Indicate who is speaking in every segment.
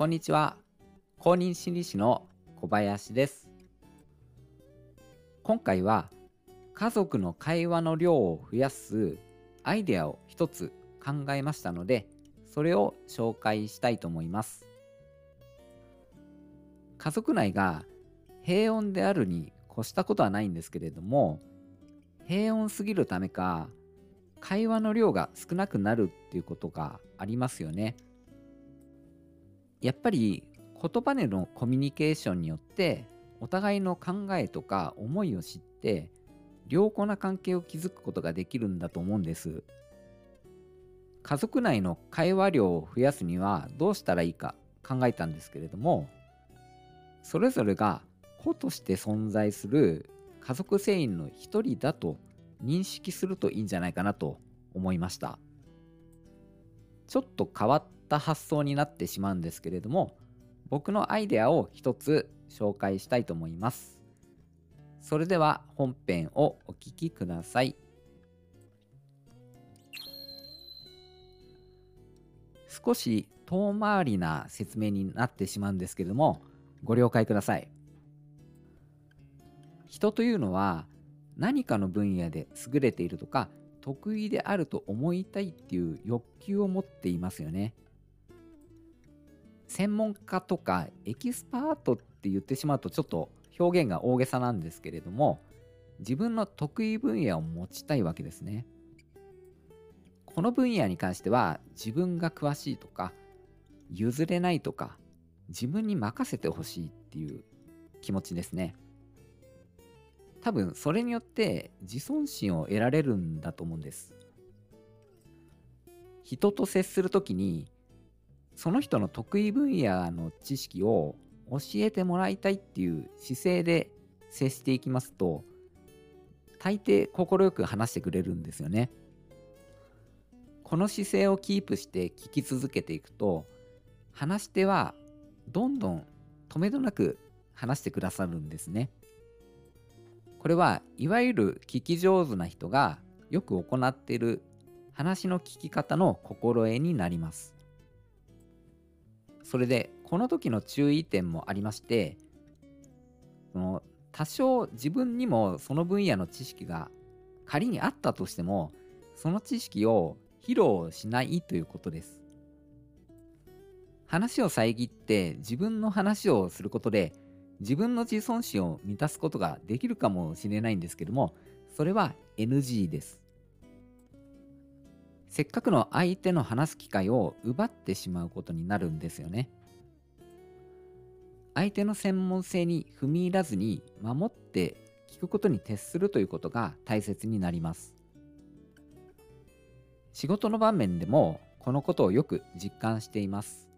Speaker 1: こんにちは。公認心理師の小林です。今回は家族の会話の量を増やすアイデアを一つ考えましたので、それを紹介したいと思います。家族内が平穏であるに越したことはないんですけれども、平穏すぎるためか、会話の量が少なくなるっていうことがありますよね。やっぱり言葉でのコミュニケーションによってお互いの考えとか思いを知って良好な関係を築くことができるんだと思うんです。家族内の会話量を増やすにはどうしたらいいか考えたんですけれどもそれぞれが子として存在する家族成員の一人だと認識するといいんじゃないかなと思いましたちょっと変わったた発想になってしまうんですけれども僕のアイデアを一つ紹介したいと思います。それでは本編をお聴きください。少し遠回りな説明になってしまうんですけれどもご了解ください。人というのは何かの分野で優れているとか得意であると思いたいっていう欲求を持っていますよね。専門家とかエキスパートって言ってしまうとちょっと表現が大げさなんですけれども自分の得意分野を持ちたいわけですね。この分野に関しては自分が詳しいとか譲れないとか自分に任せてほしいっていう気持ちですね。多分それによって自尊心を得られるんだと思うんです。人と接する時にその人の得意分野の知識を教えてもらいたいっていう姿勢で接していきますと大抵快く話してくれるんですよねこの姿勢をキープして聞き続けていくと話し手はどんどん止めどなく話してくださるんですねこれはいわゆる聞き上手な人がよく行っている話の聞き方の心得になります。それでこの時の注意点もありましてその多少自分にもその分野の知識が仮にあったとしてもその知識を披露しないということです。話を遮って自分の話をすることで自分の自尊心を満たすことができるかもしれないんですけどもそれは NG ですせっかくの相手の話す機会を奪ってしまうことになるんですよね。相手の専門性に踏み入らずに守って聞くことに徹するということが大切になります。仕事の場面でもこのことをよく実感しています。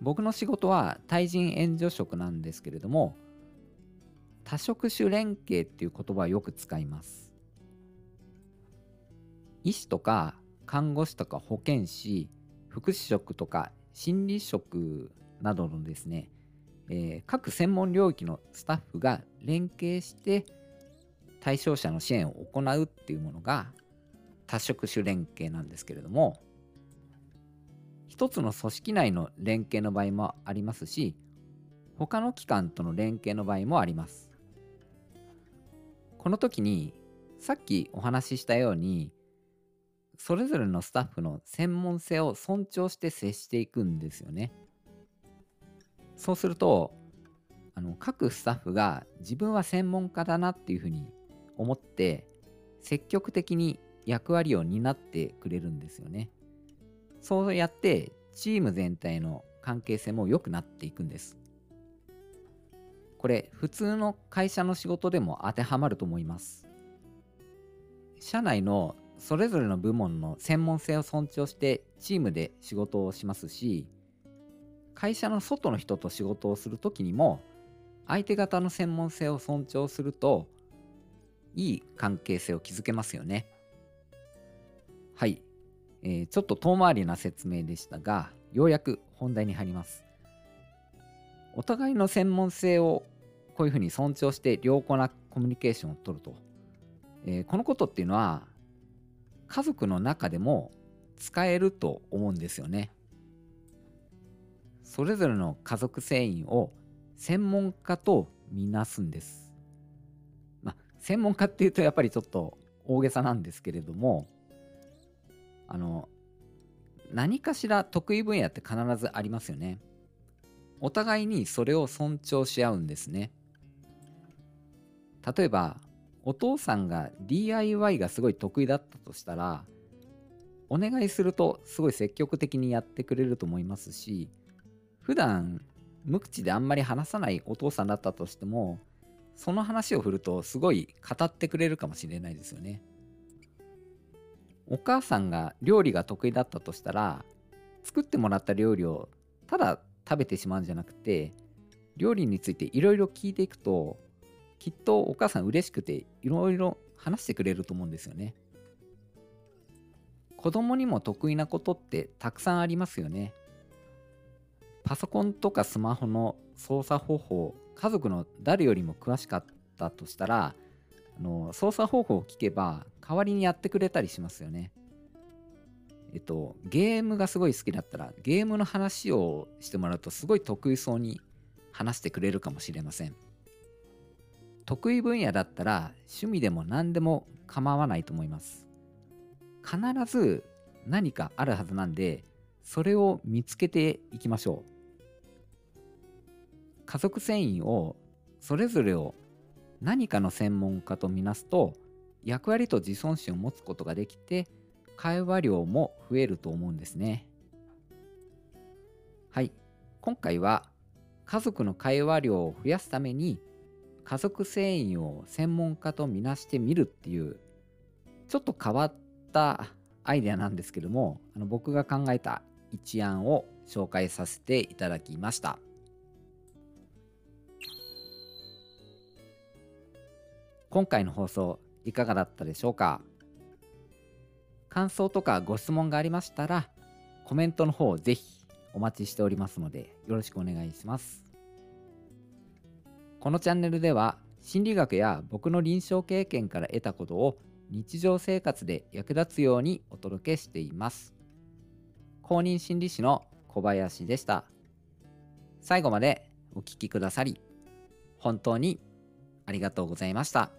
Speaker 1: 僕の仕事は対人援助職なんですけれども多職種連携っていう言葉をよく使います。医師とか看護師とか保健師福祉職とか心理職などのですね、えー、各専門領域のスタッフが連携して対象者の支援を行うっていうものが多職種連携なんですけれども一つの組織内の連携の場合もありますし他の機関との連携の場合もあります。この時にさっきお話ししたようにそれぞれのスタッフの専門性を尊重して接していくんですよねそうするとあの各スタッフが自分は専門家だなっていうふうに思って積極的に役割を担ってくれるんですよね。そうやってチーム全体の関係性も良くなっていくんです。これ普通の会社の仕事でも当てはまると思います。社内のそれぞれの部門の専門性を尊重してチームで仕事をしますし会社の外の人と仕事をする時にも相手方の専門性を尊重するといい関係性を築けますよね。はい。えー、ちょっと遠回りな説明でしたが、ようやく本題に入ります。お互いの専門性をこういうふうに尊重して良好なコミュニケーションをとると。えー、このことっていうのは、家族の中でも使えると思うんですよね。それぞれの家族繊維を専門家とみなすんです。まあ、専門家っていうとやっぱりちょっと大げさなんですけれども、あの、何かしら得意分野って必ずありますよね。お互いにそれを尊重し合うんですね。例えば、お父さんが DIY がすごい得意だったとしたら、お願いするとすごい積極的にやってくれると思いますし、普段無口であんまり話さないお父さんだったとしても、その話を振るとすごい語ってくれるかもしれないですよね。お母さんが料理が得意だったとしたら、作ってもらった料理をただ食べてしまうんじゃなくて、料理についていろいろ聞いていくと、きっとお母さん嬉しくていろいろ話してくれると思うんですよね。子供にも得意なことってたくさんありますよね。パソコンとかスマホの操作方法、家族の誰よりも詳しかったとしたら、あの操作方法を聞けば代わりにやってくれたりしますよね。えっと、ゲームがすごい好きだったらゲームの話をしてもらうとすごい得意そうに話してくれるかもしれません。得意分野だったら趣味でも何でも構わないと思います。必ず何かあるはずなんでそれを見つけていきましょう。家族繊維をそれぞれを何かの専門家とみなすと役割と自尊心を持つことができて会話量も増えると思うんですね。はい、今回は家族の会話量を増やすために家族繊維を専門家とみなしてみるっていうちょっと変わったアイデアなんですけどもあの僕が考えた一案を紹介させていただきました。今回の放送いかがだったでしょうか？感想とかご質問がありましたらコメントの方ぜひお待ちしておりますのでよろしくお願いします。このチャンネルでは心理学や僕の臨床経験から得たことを日常生活で役立つようにお届けしています。公認心理師の小林でした。最後までお聴きくださり本当にありがとうございました。